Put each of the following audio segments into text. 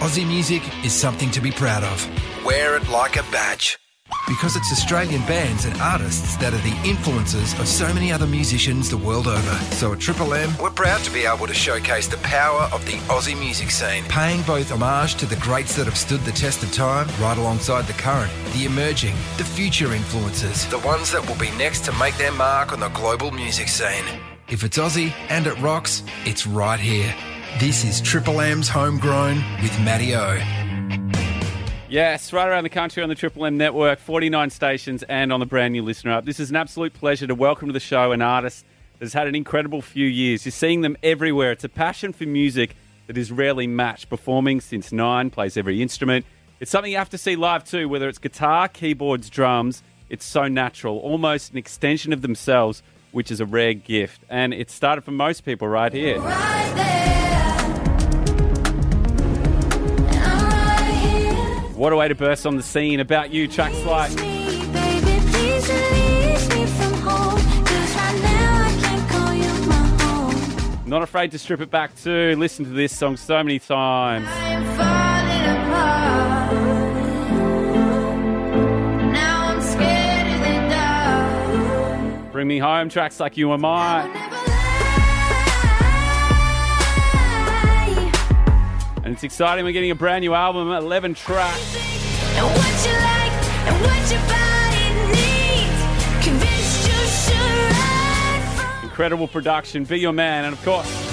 Aussie music is something to be proud of. Wear it like a badge. Because it's Australian bands and artists that are the influences of so many other musicians the world over. So at Triple M, we're proud to be able to showcase the power of the Aussie music scene, paying both homage to the greats that have stood the test of time, right alongside the current, the emerging, the future influences, the ones that will be next to make their mark on the global music scene. If it's Aussie and it rocks, it's right here. This is Triple M's Homegrown with Matty O. Yes, right around the country on the Triple M network, 49 stations, and on the brand new listener app. This is an absolute pleasure to welcome to the show an artist that has had an incredible few years. You're seeing them everywhere. It's a passion for music that is rarely matched. Performing since nine, plays every instrument. It's something you have to see live too, whether it's guitar, keyboards, drums. It's so natural, almost an extension of themselves, which is a rare gift. And it started for most people right here. What a way to burst on the scene. About you, tracks like Not Afraid to Strip It Back too. Listen to this song so many times. Bring Me Home, tracks like You Are Mine. And it's exciting, we're getting a brand new album, 11 tracks. Incredible production, Be Your Man, and of course,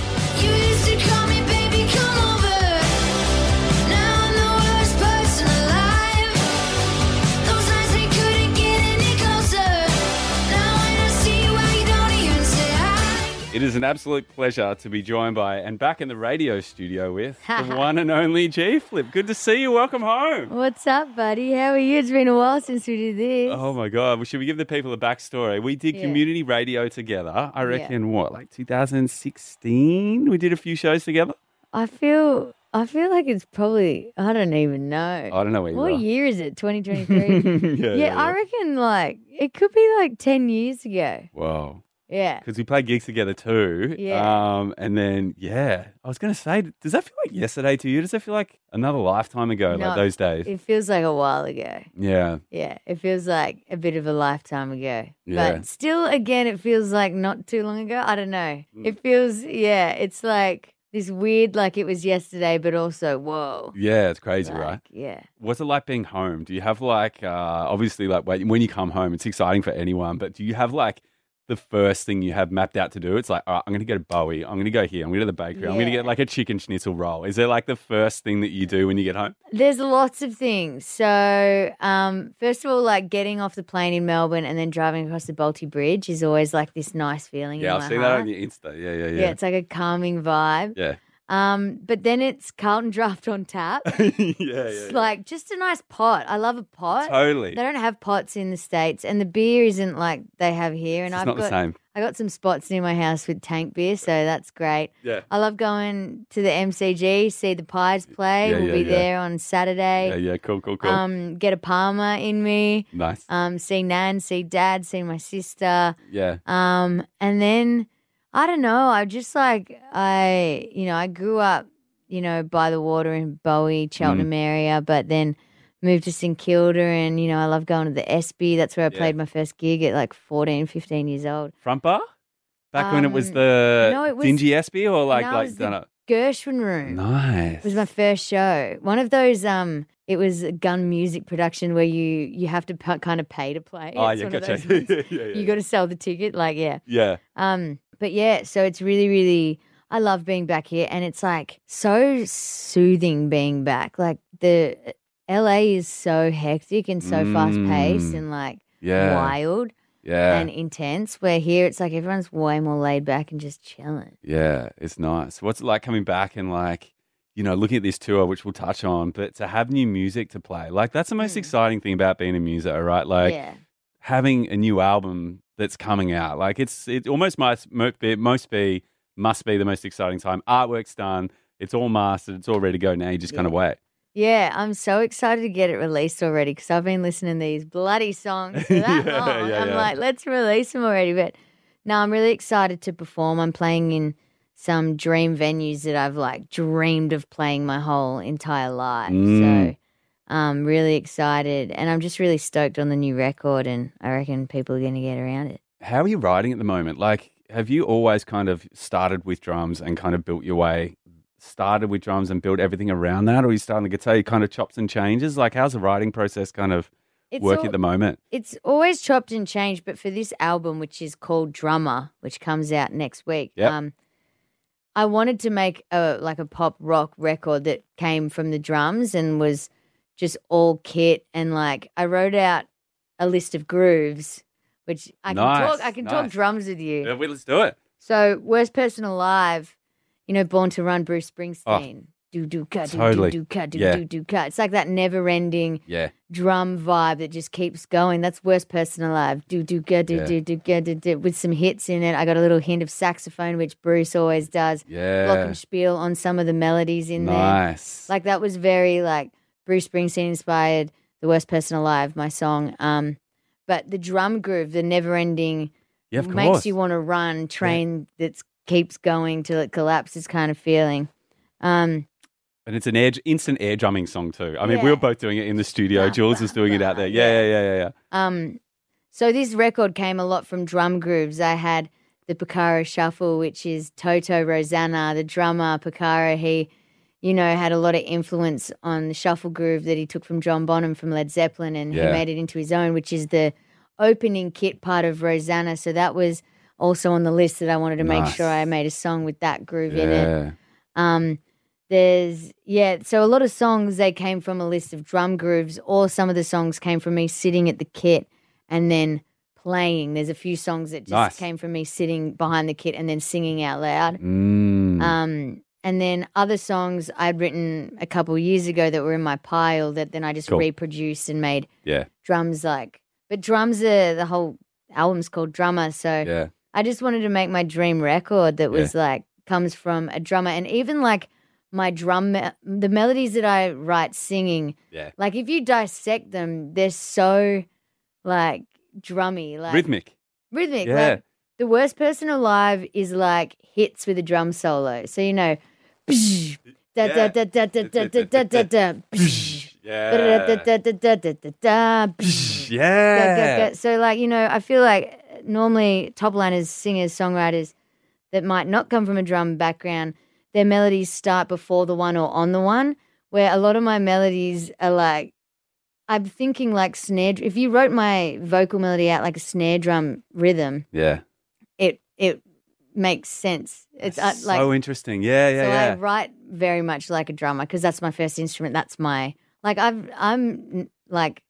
it is an absolute pleasure to be joined by and back in the radio studio with the one and only G Flip. Good to see you. Welcome home. What's up, buddy? How are you? It's been a while since we did this. Oh my God. Well, should we give the people a backstory? We did Yeah. community radio together. I reckon, what, like 2016? We did a few shows together. I feel I feel like it's probably I don't even know. I don't know where what year is it? 2023. yeah, yeah, I reckon like it could be like 10 years ago. Wow. Yeah. Because we played gigs together too. Yeah. Um, and then, yeah, I was going to say, does that feel like yesterday to you? Does that feel like another lifetime ago, No, like those days? It feels like a while ago. yeah. Yeah, it feels like a bit of a lifetime ago. Yeah. But still again it feels like not too long ago. I don't know. Mm. It feels yeah, it's like this weird like it was yesterday but also whoa. Yeah, it's crazy, Like, right? Yeah. What's it like being home? Do you have like, uh, obviously, like when when you come home, it's exciting for anyone, but do you have like the first thing you have mapped out to do? It's like, all right, I'm going to go to Bowie. I'm going to go here. I'm going to the bakery. I'm going to Yeah. get like a chicken schnitzel roll. Is there like the first thing that you do when you get home? There's lots of things. So, um, first of all, like getting off the plane in Melbourne and then driving across the Bolte Bridge is always like this nice feeling. Yeah, in I've my seen that heart. on your Insta. Yeah, yeah, Yeah. yeah. it's like a calming vibe. Yeah. Um, but then it's Carlton Draught on tap. yeah, yeah, It's yeah. like just a nice pot. I love a pot. Totally. They don't have pots in the states, and the beer isn't like they have here. And It's I've not got the same. I got some spots near my house with tank beer, so that's great. Yeah. I love going to the MCG, see the Pies play. Yeah, we'll yeah, be yeah. there on Saturday. Yeah, yeah. Cool, cool, cool. Um, get a parma in me. nice. Um, see Nan, see Dad, see my sister. yeah. Um, and then I don't know. I just like I, you know, I grew up, you know, by the water in Bowie, Mm. Cheltenham area, but then moved to St Kilda, and you know, I love going to the Espy. That's where I Yeah. played my first gig at like 14, 15 years old. Front bar? Back when it was Um, the no, it was- dingy Espy or like no, it like was the done it? Gershwin Room. Nice. It was my first show. One of those. Um, it was a gun music production where you you have to p- kind of pay to play. Oh It's yeah, one of gotcha. those ones. yeah, yeah, yeah, You got to sell the ticket. Like yeah. Yeah. Um, but yeah, so it's really, really, I love being back here, and it's like so soothing being back. Like the LA is so hectic and so fast paced Mm. and like Yeah. wild Yeah. and intense. Where here it's like everyone's way more laid back and just chilling. Yeah, it's nice. What's it like coming back and like, you know, looking at this tour, which we'll touch on, but to have new music to play, like that's the most Mm. exciting thing about being a muser, right? Like yeah, having a new album that's coming out, like it's it almost must be, most be must be the most exciting time. Artwork's done, it's all mastered, it's all ready to go. Now you just kind of wait. yeah. I'm so excited to get it released already because I've been listening to these bloody songs for that Yeah, long. yeah, I'm yeah. like, let's release them already. But no, I'm really excited to perform. I'm playing in some dream venues that I've like dreamed of playing my whole entire life. Mm. So I'm really excited and I'm just really stoked on the new record and I reckon people are going to get around it. How are you writing at the moment? Like, have you always kind of started with drums and kind of built your way? Started with drums and built everything around that, or are you starting the guitar? You kind of chops and changes. Like, how's the writing process kind of It's working all- at the moment? It's always chopped and changed, but for this album, which is called Drummer, which comes out next week, Yep. um, I wanted to make a like a pop rock record that came from the drums and was just all kit and like I wrote out a list of grooves, which I can Nice, talk. I can talk nice. drums with you. Yeah, well, let's do it. So worst person alive, you know, Born to Run, Bruce oh, Springsteen. Do do cut, do Oh. Totally. do do cut, do Yeah. do do cut. It's like that never ending Yeah, drum vibe that just keeps going. That's worst person alive. Do do ga do Yeah. do do ga do do with some hits in it. I got a little hint of saxophone, which Bruce always does. yeah. Glockenspiel on some of the melodies in there. nice. Like that was very like Bruce Springsteen inspired. The worst person alive, my song. Um, but the drum groove, the never ending, yeah, makes course. you want to run. Train that keeps going till it collapses, kind of feeling. Um, and it's an air, instant air drumming song too. I mean, we Yeah. were both doing it in the studio. Bah, Jules bah, doing it out there. Yeah, yeah, yeah, yeah. yeah. Um, so this record came a lot from drum grooves. I had the Porcaro Shuffle, which is Toto Rosanna, the drummer Porcaro. He, you know, had a lot of influence on the shuffle groove that he took from John Bonham from Led Zeppelin, and Yeah. he made it into his own, which is the opening kit part of Rosanna. So that was also on the list that I wanted to make sure I made a song with that groove in it. Um, there's yeah, so a lot of songs they came from a list of drum grooves, or some of the songs came from me sitting at the kit and then playing. There's a few songs that just Nice. came from me sitting behind the kit and then singing out loud. Mm. Um, and then other songs I'd written a couple years ago that were in my pile that then I just Cool. reproduced and made yeah, drums like. But drums are the whole album's called Drummer, so yeah. I just wanted to make my dream record that was like comes from a drummer, and even like my drum, me- the melodies that I write singing, Yeah. like if you dissect them, they're so like drummy, like Rhythmic. rhythmic. Yeah. Like the worst person alive is like hits with a drum solo, so you know, yeah. So, like, you know, I feel like normally top liners, singers, songwriters that might not come from a drum background, their melodies start before the one or on the one, where a lot of my melodies are like, I'm thinking like snare. If you wrote my vocal melody out like a snare drum rhythm, yeah, it it makes sense. It's uh, That's like so interesting. Yeah, yeah, so I write very much like a drummer because that's my first instrument. That's my like I've I'm like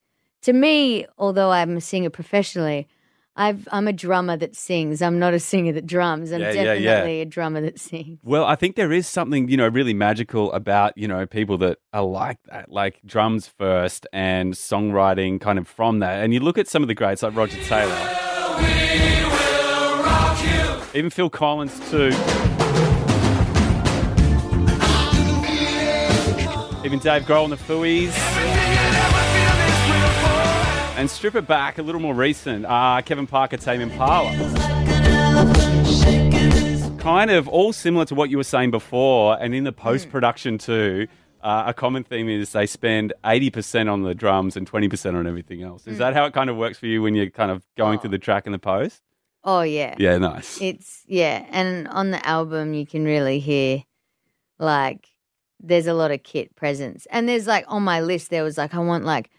to me, although I'm a singer professionally, I've I'm a drummer that sings. I'm not a singer that drums. I'm Yeah, yeah, yeah. definitely a drummer that sings. Well, I think there is something, you know, really magical about, you know, people that are like that, like drums first and songwriting kind of from that. And you look at some of the greats like Roger Taylor. Even Phil Collins too. Even Dave Grohl and the Fooey. And strip it back a little more recent, uh, Kevin Parker, Tame Impala kind of all similar to what you were saying before, and in the post production too. Uh, a common theme is they spend 80% on the drums and 20% on everything else. Is that how it kind of works for you when you're kind of going through the track and the post? Oh yeah. Yeah, nice. It's yeah, and on the album you can really hear like there's a lot of kit presence. And there's like on my list there was like I want like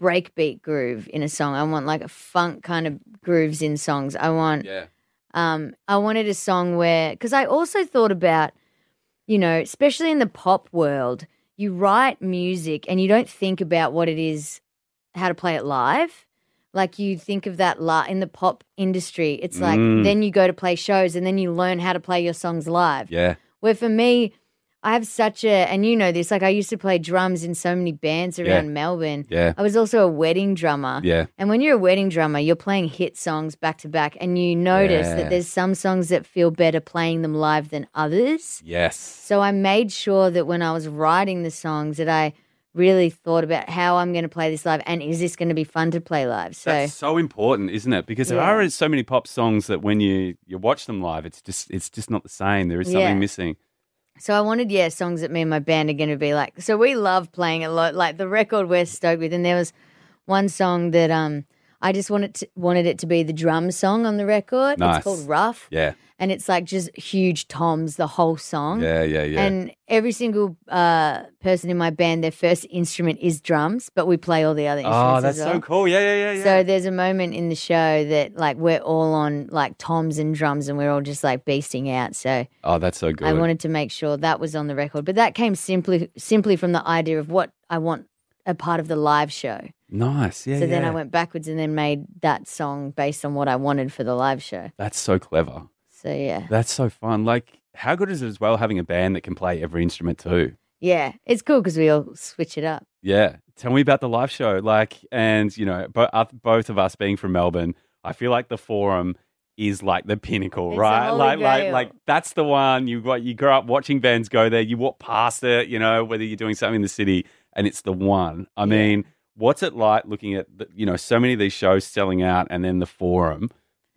breakbeat groove in a song. I want like a funk kind of grooves in songs. I want yeah. um I wanted a song where cuz I also thought about you know, especially in the pop world, you write music and you don't think about what it is how to play it live. Like you think of that la- in the pop industry, it's like Mm. then you go to play shows and then you learn how to play your songs live. Yeah. Where for me, I have such a, and you know this, like I used to play drums in so many bands around Yeah. Melbourne. Yeah. I was also a wedding drummer. Yeah. And when you're a wedding drummer, you're playing hit songs back to back, and you notice Yeah. that there's some songs that feel better playing them live than others. Yes. So I made sure that when I was writing the songs that I really thought about how I'm going to play this live and is this going to be fun to play live. So That's so important, isn't it? Because there Yeah. are so many pop songs that when you you watch them live, it's just it's just not the same. There is something Yeah. missing. So I wanted, yeah, songs that me and my band are going to be like. So we love playing a lot. Like the record we're stoked with, and there was one song that um I just wanted to, wanted it to be the drum song on the record. Nice. It's called Rough, Yeah, and it's like just huge toms the whole song. yeah, yeah, yeah. And every single uh, person in my band, their first instrument is drums, but we play all the other instruments. oh, that's well. so cool. Yeah, yeah, yeah, yeah. So there's a moment in the show that like we're all on like toms and drums, and we're all just like beasting out. So oh, that's so good. I wanted to make sure that was on the record, but that came simply simply from the idea of what I want a part of the live show. Nice. Yeah, so then I went backwards and then made that song based on what I wanted for the live show. That's so clever. So yeah, That's so fun. Like, how good is it as well having a band that can play every instrument too? yeah, it's cool because we all switch it up. Yeah. Tell me about the live show. Like, and you know, bo- uh, both of us being from Melbourne, I feel like the Forum is like the pinnacle, It's right? Like, like, grail. like that's the one you got. You grow up watching bands go there. You walk past it, you know, whether you're doing something in the city, and it's the one. I mean, what's it like looking at the, you know so many of these shows selling out, and then the Forum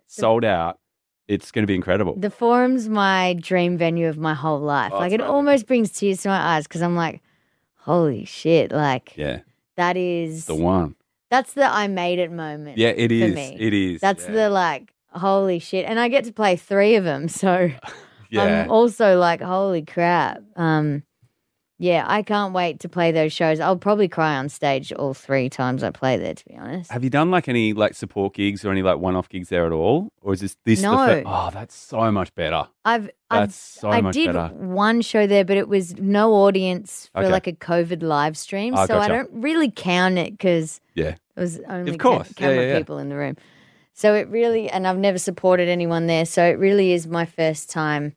sold out? It's going to be incredible. The forum's my dream venue of my whole life. Oh, like it right. almost brings tears to my eyes because I'm like, holy shit! Like yeah, that is the one. that's the I made it moment. Yeah, it for is. me. It is. That's yeah. the like holy shit, and I get to play three of them. So yeah. I'm also like, holy crap. Um, yeah, I can't wait to play those shows. I'll probably cry on stage all three times I play there, to be honest. Have you done like any like support gigs or any like one off gigs there at all, or is this this? The No. fir- oh, that's so much better. I've, That's I've so I much did better. one show there, but it was no audience for Okay. like a COVID live stream, Oh, so I gotcha. don't really count it because Yeah, it was only Of course. ca- Yeah, camera yeah, yeah. people in the room. So it really, and I've never supported anyone there, so it really is my first time,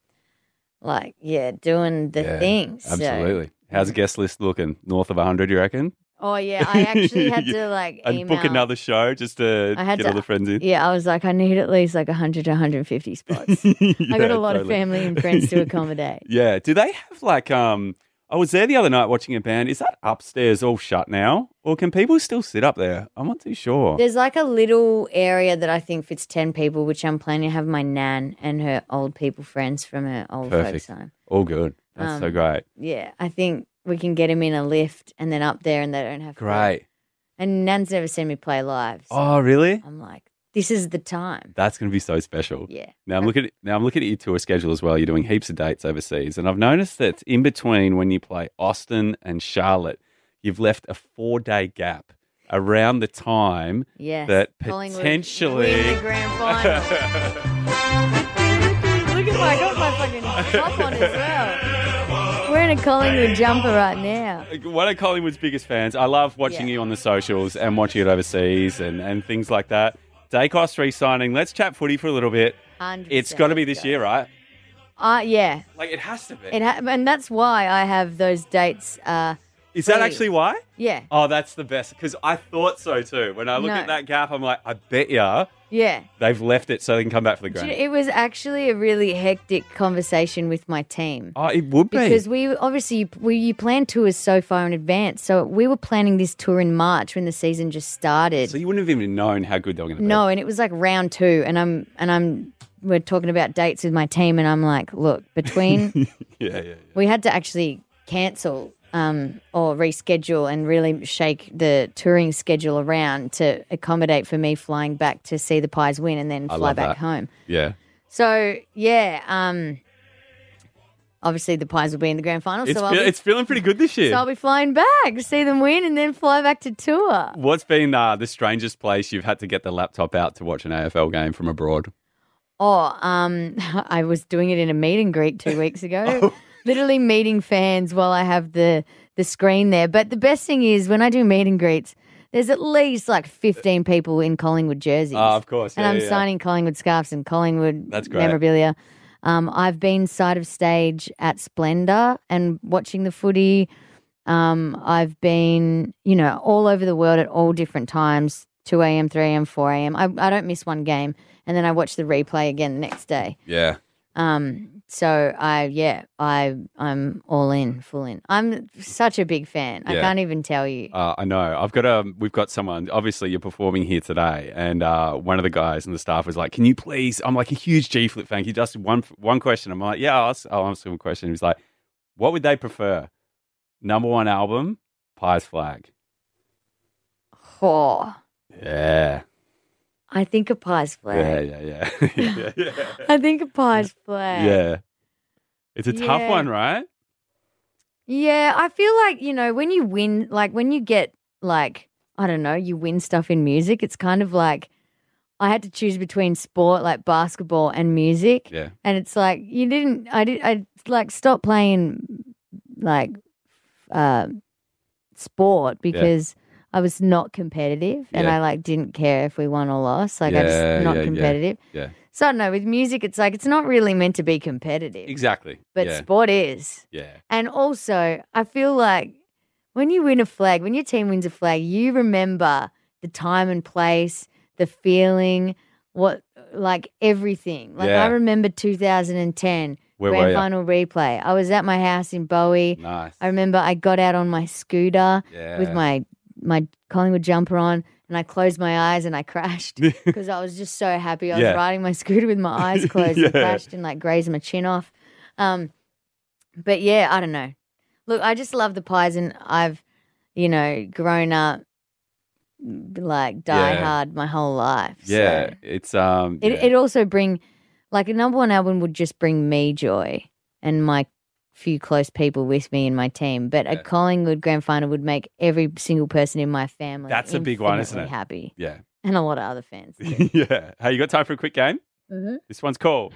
like yeah, doing the Yeah, thing. So- absolutely. How's guest list looking? North of hundred, you reckon? Oh yeah, I actually had to like And email. book another show just to I had get to- all the friends in. Yeah, I was like, I need at least like 100 to 150 spots. I got a lot of family and friends to accommodate. Yeah. Do they have like um? I was there the other night watching a band. Is that upstairs all shut now, or can people still sit up there? I'm not too sure. There's like a little area that I think fits 10 people, which I'm planning to have my nan and her old people friends from her old Perfect. folks home. All good. That's so Um, great. Yeah, I think we can get him in a lift and then up there and they don't have to. Great. And Nan's never seen me play live. So Oh, really? I'm like, this is the time. That's going to be so special. Yeah. Now I'm looking at now I'm looking at your tour schedule as well. You're doing heaps of dates overseas, and I've noticed that in between when you play Austin and Charlotte, you've left a four day gap around the time Yes. that potentially. the grand final. Look at my, I got my fucking top on as well. We're in a Collingwood jumper right now. One of Collingwood's biggest fans. I love watching Yeah. you on the socials and watching it overseas and, and things like that. Daicos re-signing. Let's chat footy for a little bit. 100%. It's got to be this year, right? Uh, yeah. Like it has to be. It ha- and that's why I have those dates. Uh, Is that free. actually why? yeah. Oh, that's the best because I thought so too. When I look No. at that gap, I'm like, I bet ya Yeah. they've left it so they can come back for the grand. It was actually a really hectic conversation with my team. oh, it would be. Because we obviously we you plan tours so far in advance, so we were planning this tour in March when the season just started. so you wouldn't have even known how good they were going to be. No, and it was like round two, and I'm and I'm we're talking about dates with my team, and I'm like, look, between Yeah, yeah, yeah. we had to actually cancel um, or reschedule and really shake the touring schedule around to accommodate for me flying back to see the Pies win and then I fly love back that. home. Yeah. So yeah, um, obviously the Pies will be in the grand final, It's, so I'll, feel- be, it's feeling pretty good this year. so I'll be flying back to see them win and then fly back to tour. What's been uh, the strangest place you've had to get the laptop out to watch an AFL game from abroad? Oh, um, I was doing it in a meet and greet two weeks ago. Oh. Literally meeting fans while I have the the screen there. But the best thing is when I do meet and greets, there's at least like 15 people in Collingwood jerseys. Ah, of course. and I'm yeah. signing Collingwood scarves and Collingwood That's great. memorabilia. Um, I've been side of stage at Splendour and watching the footy. Um, I've been, you know, all over the world at all different times 2 a.m., 3 a.m., 4 a.m. I, I don't miss one game. And then I watch the replay again the next day. Yeah. Um, so I yeah I I'm all in, full in. I'm such a big fan. I Yeah. can't even tell you. Uh, I know. I've got um, we've got someone. Obviously, you're performing here today, and uh, one of the guys in the staff was like, "Can you please?" I'm like a huge G Flip fan. He just one one question. I'm like, "Yeah, I'll, ask- I'll ask him a question." He's like, "What would they prefer? Number one album, Pies Flag." Oh, Yeah, I think a pie's yeah, flag. yeah, yeah, yeah, yeah. I think a pie's flag. yeah. It's a tough Yeah. one, right? Yeah, I feel like, you know, when you win, like when you get, like, I don't know, you win stuff in music, it's kind of like I had to choose between sport, like basketball, and music. Yeah, And it's like, you didn't, I did, I like stopped playing like uh, sport because I was not competitive and Yeah. I like didn't care if we won or lost. Like, I Yeah, just not yeah, yeah. competitive. yeah, So I don't know, with music, it's like, it's not really meant to be competitive, exactly. but yeah, sport is. yeah, And also, I feel like when you win a flag, when your team wins a flag, you remember the time and place, the feeling, what, like everything. Like Yeah. I remember 2010 Where were grand you? final replay. I was at my house in Bowie. nice. I remember I got out on my scooter yeah. with my my Collingwood jumper on. And I closed my eyes and I crashed because I was just so happy. I was Yeah. riding my scooter with my eyes closed and crashed and like grazed my chin off. Um, but yeah, I don't know. Look, I just love the pies, and I've, you know, grown up like die Yeah. hard my whole life. yeah, so. it's um. it yeah. it also bring like a number one album would just bring me joy and my few close people with me in my team. But Yeah. a Collingwood grand final would make every single person in my family That's a big one, isn't it? Happy, yeah. and a lot of other fans. yeah. Hey, you got time for a quick game? Mhm. This one's called.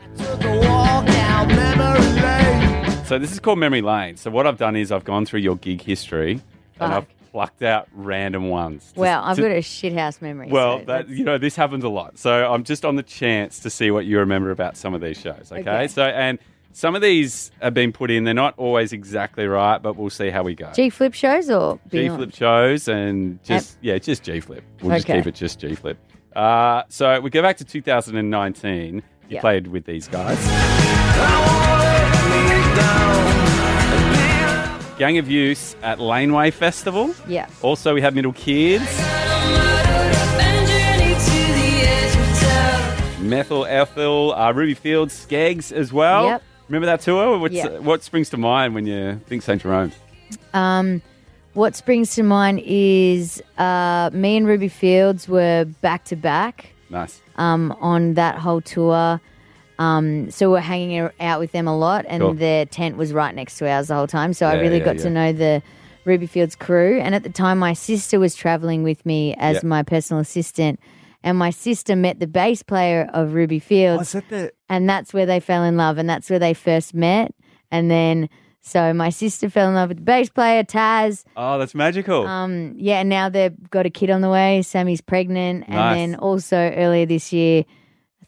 So this is called Memory Lane. So what I've done is I've gone through your gig history and I've plucked out random ones. to- Well, I've to- got a shithouse memory. well, so that, you know, this happens a lot. So I'm just on the chance to see what you remember about some of these shows. Okay. Okay. So and some of these have been put in. They're not always exactly right, but we'll see how we go. G flip shows or G beyond? flip shows and just yeah, just G flip. We'll just Okay. keep it just G flip. Uh, so we go back to 2019. You Yeah. played with these guys. Gang of Youths at Laneway Festival. Yeah. Also, we have Middle Kids, Methyl Ethel, uh, Ruby Fields, Skegss as well. Yep. Remember that tour? What's, Yeah. What springs to mind when you think St. Jerome's? Um, what springs to mind is uh, me and Ruby Fields were back to back Nice. um, on that whole tour. Um, so we're hanging out with them a lot, and Cool. their tent was right next to ours the whole time. So I really yeah, got yeah. to know the Ruby Fields crew. And at the time, my sister was traveling with me as Yeah. my personal assistant, and my sister met the bass player of Ruby Fields that the and that's where they fell in love and that's where they first met and then so my sister fell in love with the bass player taz Oh, that's magical. um yeah and now they've got a kid on the way sammy's pregnant and Nice. then also earlier this year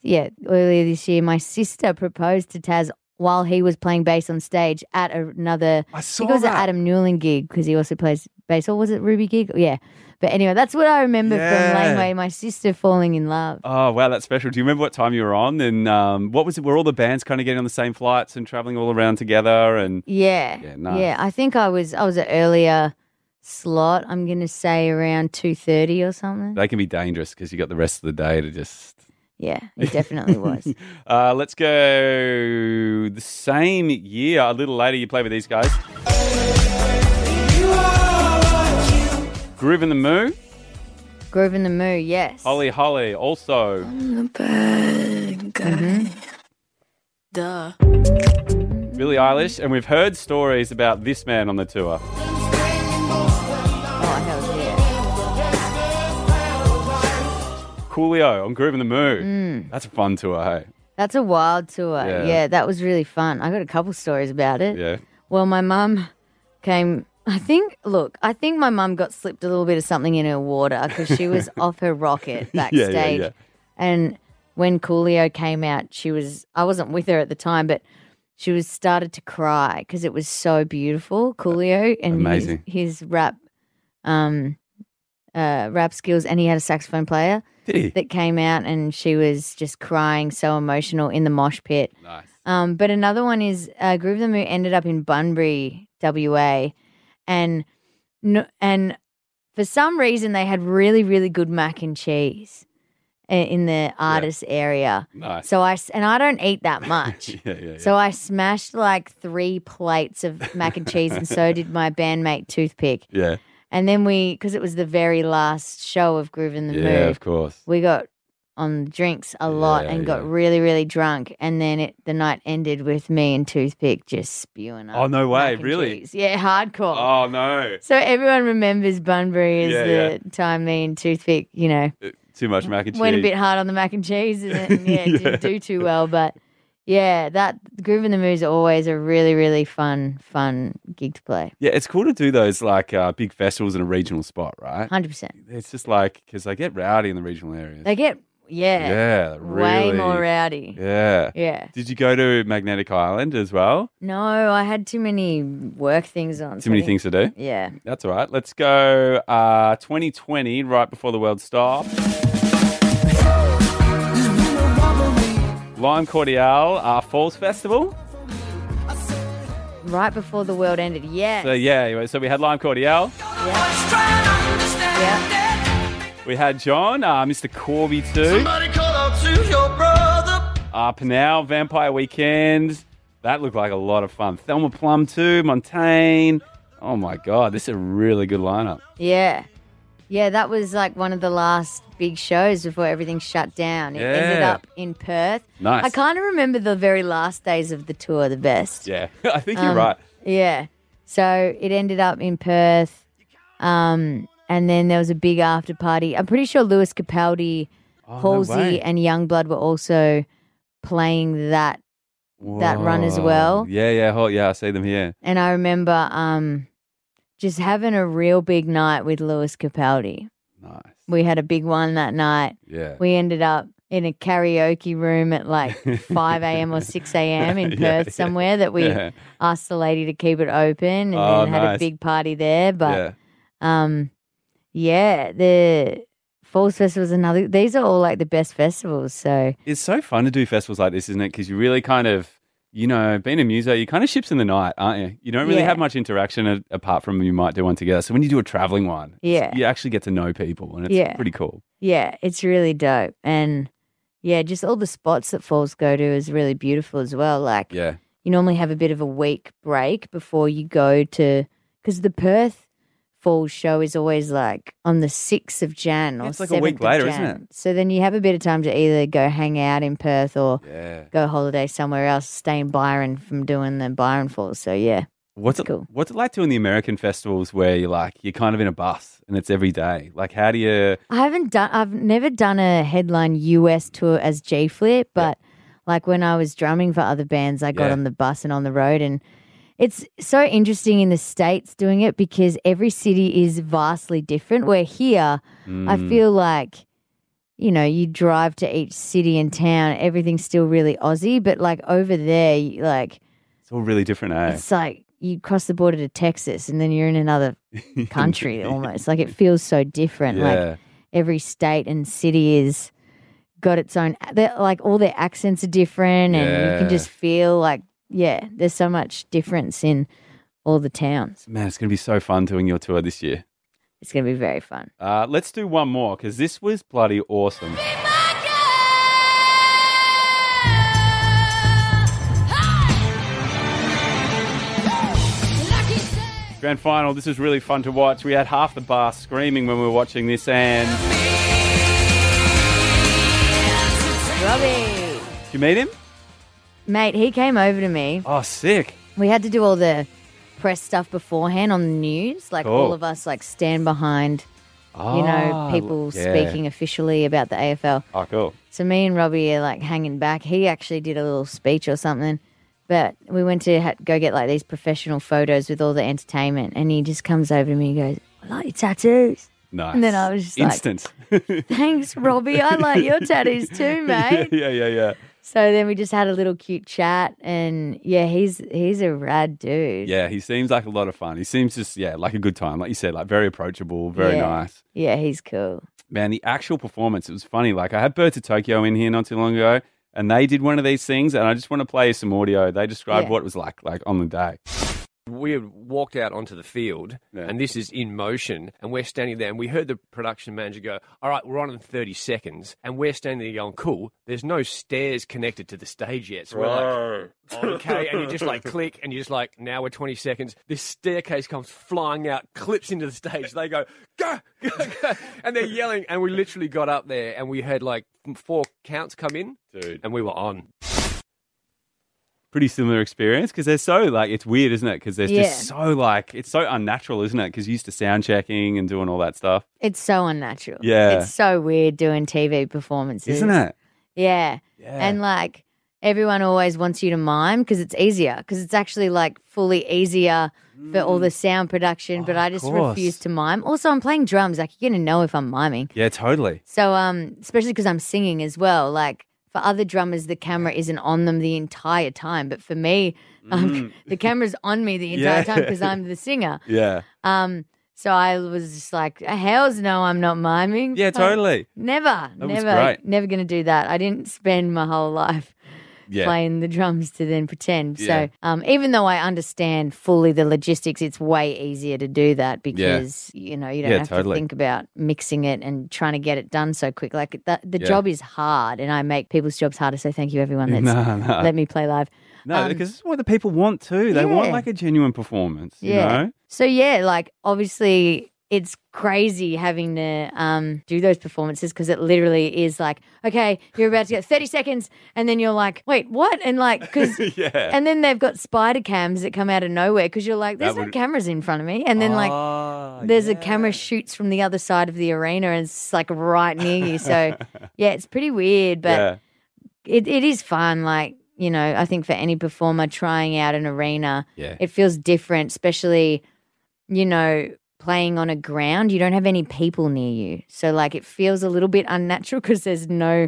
yeah earlier this year my sister proposed to taz while he was playing bass on stage at another I I saw think it was that. an Adam Newling gig because he also plays bass or was it Ruby gig yeah but anyway that's what I remember Yeah. from Laneway my sister falling in love Oh wow, that's special. Do you remember what time you were on? And um, what was it? Were all the bands kind of getting on the same flights and traveling all around together? And Yeah. Yeah, Yeah, nice. I think I was I was an earlier slot. I'm gonna say around two thirty or something. they can be dangerous because you got the rest of the day to just. Yeah, it definitely was. Uh, let's go the same year, a little later. You play with these guys. Groovin the Moo, Groovin the Moo, yes. Holly Holly, also Duh. Billie Eilish, and we've heard stories about this man on the tour. Coolio on Groovin the Moo. Mm. That's a fun tour, hey? That's a wild tour. Yeah. Yeah. that was really fun. I got a couple stories about it. Yeah. Well, my mum came. I think. Look, I think my mum got slipped a little bit of something in her water because she was off her rocket backstage. yeah, yeah. And when Coolio came out, she was. I wasn't with her at the time, but she was started to cry because it was so beautiful. Coolio and his, Amazing. his rap, um, uh, rap skills, and he had a saxophone player? That came out, and she was just crying, so emotional in the mosh pit. Nice. Um, but another one is uh, Groove the Moo ended up in Bunbury, WA, and no, and for some reason they had really really good mac and cheese in the artist area. Nice. So I and I don't eat that much. yeah, yeah, yeah. So I smashed like three plates of mac and cheese, and so did my bandmate Toothpick. yeah, And then we, because it was the very last show of Groove in the yeah, Mood, of course. we got on drinks a lot Yeah, and got yeah. really, really drunk. And then it, the night ended with me and Toothpick just spewing up. Oh, no way, really? cheese. Yeah, hardcore. Oh no, So everyone remembers Bunbury as Yeah, the yeah. time me and Toothpick, you know, uh, too much mac and cheese. went a bit hard on the mac and cheese and, yeah, Yeah. didn't do too well. But yeah, that Groovin the Moo is always a really, really fun, fun gig to play. Yeah, it's cool to do those like uh, big festivals in a regional spot, right? 100%. It's just like because they get rowdy in the regional areas. They get, yeah, yeah, way more rowdy. Yeah. Yeah. Did you go to Magnetic Island as well? No, I had too many work things on. Too so many things to do. Yeah. That's all right. Let's go uh, 2020, right before the world stopped. Lime Cordiale uh, Falls Festival. Right before the world ended. Yeah. So yeah, so we had Lime Cordiale. yeah. Yeah. We had John, uh, Mr. Corby too. Uh, Pinal, Vampire Weekend. That looked like a lot of fun. Thelma Plum too, Montaigne. Oh my god, this is a really good lineup. Yeah. Yeah, that was like one of the last big shows before everything shut down. It ended up in Perth. Nice. I kind of remember the very last days of the tour the best. Yeah, I think you're Um, right. Yeah. So it ended up in Perth. Um, and then there was a big after party. I'm pretty sure Lewis Capaldi, Oh, no Halsey, way. and YUNGBLUD were also playing that. that run as Whoa. well. Yeah, yeah, yeah. I see them here. And I remember um, just having a real big night with Lewis Capaldi. Nice. We had a big one that night. Yeah. We ended up in a karaoke room at like 5 a.m. or 6 a.m. in Perth Yeah, yeah. somewhere that we Yeah. asked the lady to keep it open and Oh, then had nice. a big party there. But yeah. um, yeah, the Falls Festival is another. These are all like the best festivals. So It's so fun to do festivals like this, isn't it? Because you really kind of, you know, being a muso, you kind of ships in the night, aren't you? You don't really Yeah. have much interaction a- apart from you might do one together. So when you do a traveling one, Yeah. you actually get to know people, and it's Yeah. pretty cool. yeah, it's really dope. And yeah, just all the spots that Falls go to is really beautiful as well. Like Yeah, you normally have a bit of a week break before you go to because the Perth Falls show is always like on the sixth of Jan or It's like a week 7th of later, isn't Jan. So then you have a bit of time to either go hang out in Perth or yeah. go holiday somewhere else, stay in Byron from doing the Byron Falls. So yeah, What's it, cool. what's it like doing the American festivals where you're like you're kind of in a bus and it's every day? Like, how do you? I haven't done. I've never done a headline US tour as G Flip, but like when I was drumming for other bands, I got Yeah. on the bus and on the road, and it's so interesting in the states doing it because every city is vastly different. Where here, I Mm, feel like. You know, you drive to each city and town, everything's still really Aussie, but like over there, you- like it's all really different, eh? it's like you cross the border to Texas and then you're in another country almost. Like it feels so different. Like every state and city is got its own they're- like all their accents are different and you can just feel like yeah there's so much difference in all the towns man, it's gonna be so fun doing your tour this year. it's going to be very fun Uh, let's do one more because this was bloody awesome. Grand final. This was really fun to watch. We had half the bar screaming when we were watching this, and robbie you meet him? Mate he came over to me Oh, sick! we had to do all the press stuff beforehand on the news like Cool. all of us like stand behind you know Ah, people yeah. speaking officially about the afl Oh, cool. So me and Robbie are like hanging back. He actually did a little speech or something, but we went to ha- go get like these professional photos with all the entertainment, and he just comes over to me and goes, "I like your tattoos." Nice. And then I was just like- instant. Thanks, Robbie. I like your tattoos too, mate. yeah, yeah, yeah. So then we just had a little cute chat, and yeah, he's he's a rad dude. Yeah, he seems like a lot of fun. He seems just yeah, like a good time. Like you said, like very approachable, very Yeah. nice. Yeah, he's cool. Man, the actual performance, it was funny. Like I had Birds of Tokyo in here not too long ago, and they did one of these things, and I just want to play you some audio. They described Yeah. what it was like, like on the day. We had walked out onto the field, Yeah. and this is in motion, and we're standing there, and we heard the production manager go, "All right, we're on in 30 seconds," and we're standing there going, "Cool." There's no stairs connected to the stage yet, so we're like, "Okay," and you just like click, and you're just like, "Now we're 20 seconds." This staircase comes flying out, clips into the stage. They go, "Go, go, go," and they're yelling, and we literally got up there, and we had like four counts come in, Dude. and we were on. Pretty similar experience because they're so like it's weird, isn't it? Because they're Yeah. just so like it's so unnatural, isn't it? Because you used to sound checking and doing all that stuff, It's so unnatural. Yeah. It's so weird doing TV performances. isn't it? Yeah. Yeah. And like everyone always wants you to mime because it's easier because it's actually like fully easier for all the sound production, but Mm. Oh, I just refuse to mime. Also, I'm playing drums. Like you're gonna know if I'm miming. Yeah, totally. So um, especially because I'm singing as well. Like for other drummers, the camera isn't on them the entire time, but for me, um, the camera's on me the entire Mm. Yeah. time because I'm the singer. Yeah. Um, so I was just like, hell's no, I'm not miming. Yeah, totally. Never, was never, never going to do that. I didn't spend my whole life Yeah. playing the drums to then pretend. Yeah. So um, even though I understand fully the logistics, it's way easier to do that because you know you don't Yeah, have totally. to think about mixing it and trying to get it done so quick. Like the, the Yeah. job is hard, and I make people's jobs harder. So thank you everyone that's No, no. let me play live. No, Um, because it's what the people want too. They want like a genuine performance. You Yeah. know? So yeah, like obviously it's crazy having to um, do those performances because it literally is like, okay, you're about to get 30 seconds, and then you're like, wait, what? And like, because, Yeah. and then they've got spider cams that come out of nowhere because you're like, there's That no would- cameras in front of me, and then like. Ah, There's a camera shoots from the other side of the arena and it's like right near you. So yeah, it's pretty weird, but yeah. it, it is fun. Like, you know, I think for any performer trying out an arena, Yeah. it feels different, especially, you know, playing on a ground. You don't have any people near you. So, like, it feels a little bit unnatural because there's no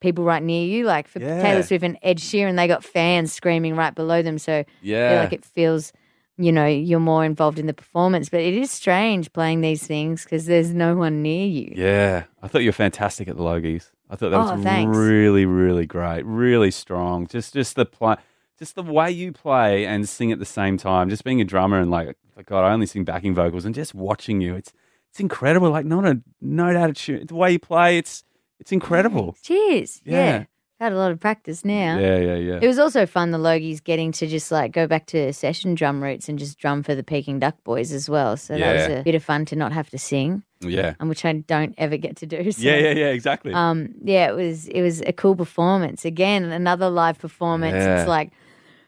people right near you. Like, for Yeah. Taylor Swift and Ed Sheeran, they got fans screaming right below them. So, Yeah. feel like it feels, you know, you're more involved in the performance. But it is strange playing these things because there's no one near you. Yeah, I thought you were fantastic at the Logies. I thought that Oh, was thanks. really, really great, really strong. Just, just the play, just the way you play and sing at the same time. Just being a drummer and like, like God, I only sing backing vocals and just watching you, it's, it's incredible. Like not a note of. The way you play, it's, it's incredible. Cheers. Yeah. Yeah. Had a lot of practice now. Yeah, yeah, yeah. It was also fun, the Logies getting to just like go back to session drum roots and just drum for the Peking Duk Boys as well. So that was a bit of fun to not have to sing, yeah, and which I don't ever get to do. So, yeah, yeah, yeah. Exactly. Um, yeah, it was it was a cool performance. Again, another live performance. Yeah. It's like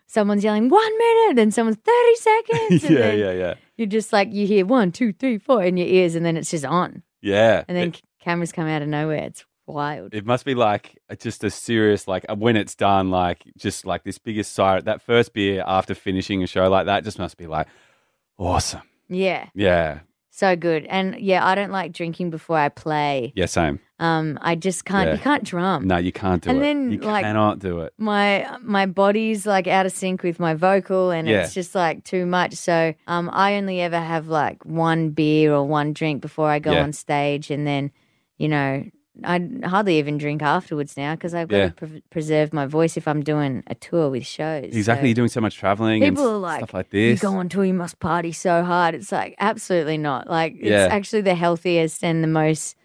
someone's yelling one minute and someone's thirty seconds. and yeah, then yeah, yeah, You're just like you hear one, two, three, four in your ears, and then it's just on, yeah. and then It- cameras come out of nowhere. It's wild. It must be like just a serious, like when it's done, like just like this biggest sigh. That first beer after finishing a show like that just must be like awesome. yeah, Yeah, so good. And yeah, I don't like drinking before I play. yeah, same. Um, I just can't. Yeah. You can't drum. No, you can't do And it. And then, you like- cannot do it. My my body's like out of sync with my vocal, and Yeah. it's just like too much. So um, I only ever have like one beer or one drink before I go Yeah. on stage, and then you know I hardly even drink afterwards now because I've got Yeah. to pre- preserve my voice if I'm doing a tour with shows. Exactly. You're doing so much traveling and people s- are like, stuff like you this. go on tour, you must party so hard. It's like absolutely not. Like it's Yeah. actually the healthiest and the most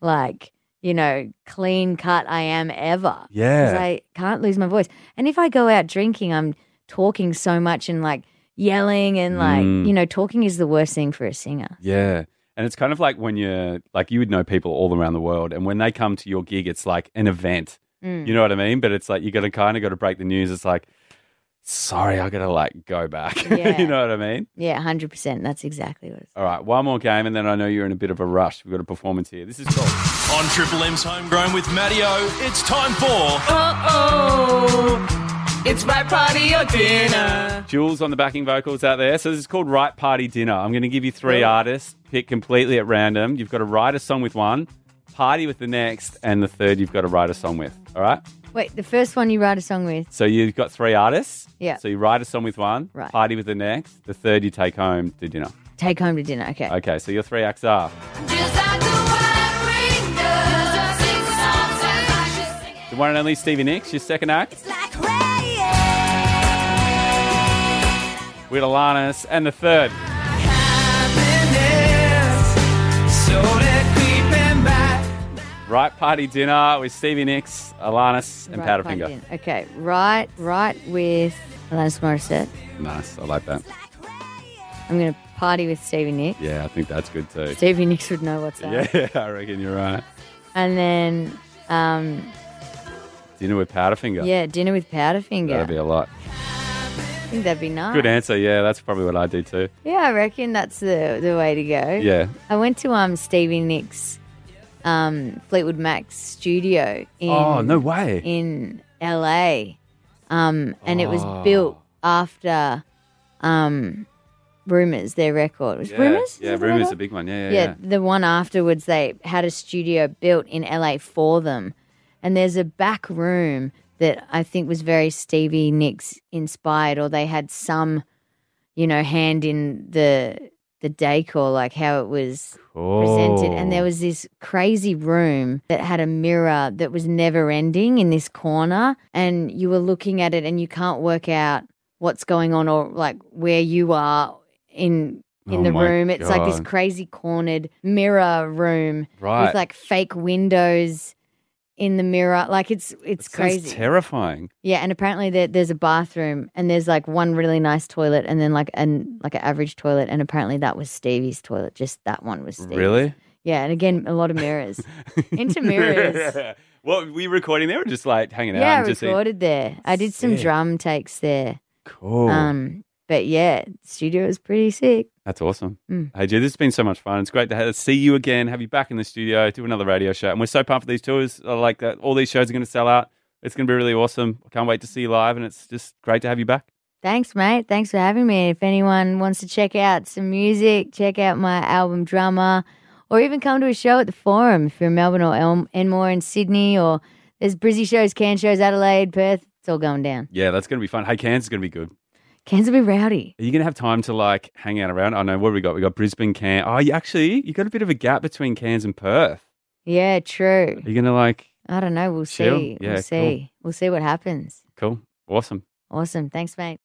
like you know clean cut I am ever. Yeah. I can't lose my voice. And if I go out drinking, I'm talking so much and like yelling and like Mm. you know talking is the worst thing for a singer. Yeah. And it's kind of like when you're like you would know people all around the world, and when they come to your gig, it's like an event. Mm. You know what I mean? But it's like you got to kind of got to break the news. It's like, sorry, I got to like go back. Yeah. you know what I mean? Yeah, hundred percent. That's exactly what it's. All right, one more game, and then I know you're in a bit of a rush. We've got a performance here. This is called. On Triple M's Homegrown with Matty O, it's time for. oh, it's my party or dinner. Jules on the backing vocals out there. So this is called Right Party Dinner. I'm going to give you three artists, pick completely at random. You've got to write a song with one, party with the next, and the third you've got to write a song with. All right? Wait, the first one you write a song with. So you've got three artists. Yeah. So you write a song with one, Right. party with the next, the third you take home to dinner. Take home to dinner. Okay. Okay, so your three acts are Just like the wine ring does. the one and only Stevie Nicks, your second act. With Alanis, and the third. Right Party Dinner with Stevie Nicks, Alanis, and Right, Powderfinger. Okay, right, right with Alanis Morissette. Nice, I like that. I'm going to party with Stevie Nicks. Yeah, I think that's good too. Stevie Nicks would know what's up. Yeah, I reckon you're right. And then, um, Dinner with Powderfinger. yeah, dinner with Powderfinger. That'd be a lot. I think that'd be nice. Good answer. Yeah, that's probably what I do too. Yeah, I reckon that's the the way to go. Yeah. I went to um Stevie Nicks, um Fleetwood Mac's studio in Oh, no way. in L.A. Um, and it was Oh. built after um Rumours, their record. It was Yeah, Rumours? Yeah, Is that the Rumours record? a big one. Yeah, yeah. yeah, yeah. the one afterwards, they had a studio built in LA for them. And there's a back room that I think was very Stevie Nicks inspired, or they had some, you know, hand in the the decor, like how it was presented. And there was this crazy room that had a mirror that was never ending in this corner. And you were looking at it and you can't work out what's going on or like where you are in in Oh the room. It's like this crazy cornered mirror room Right. with like fake windows in the mirror. Like it's it's That crazy. terrifying. Yeah, and apparently there, there's a bathroom and there's like one really nice toilet and then like an like an average toilet and apparently that was Stevie's toilet. Just that one was Stevie's. Really? Yeah, and again a lot of mirrors. Into mirrors. what were you recording there or just like hanging out? yeah, I and just recorded there. I did some Sick. drum takes there. Cool. Um, but yeah, studio was pretty sick. That's awesome. Mm. Hey, G, this has been so much fun. It's great to have, see you again, have you back in the studio, do another radio show. And we're so pumped for these tours. I like that. All these shows are going to sell out. It's going to be really awesome. I can't wait to see you live. And it's just great to have you back. Thanks, mate. Thanks for having me. If anyone wants to check out some music, check out my album Drummer, or even come to a show at the Forum if you're in Melbourne or El- Enmore in Sydney, or there's Brizzy shows, Cairns shows, Adelaide, Perth. It's all going down. Yeah, that's going to be fun. Hey, Cairns is going to be good. Cairns will be rowdy. Are you going to have time to like hang out around? I know what have we got. We got Brisbane, Cairns. Oh, you actually, you got a bit of a gap between Cairns and Perth. Yeah, true. Are you going to like, I don't know. We'll Chill? see. Yeah, we'll cool. see. We'll see what happens. cool, awesome. Awesome. Thanks, mate.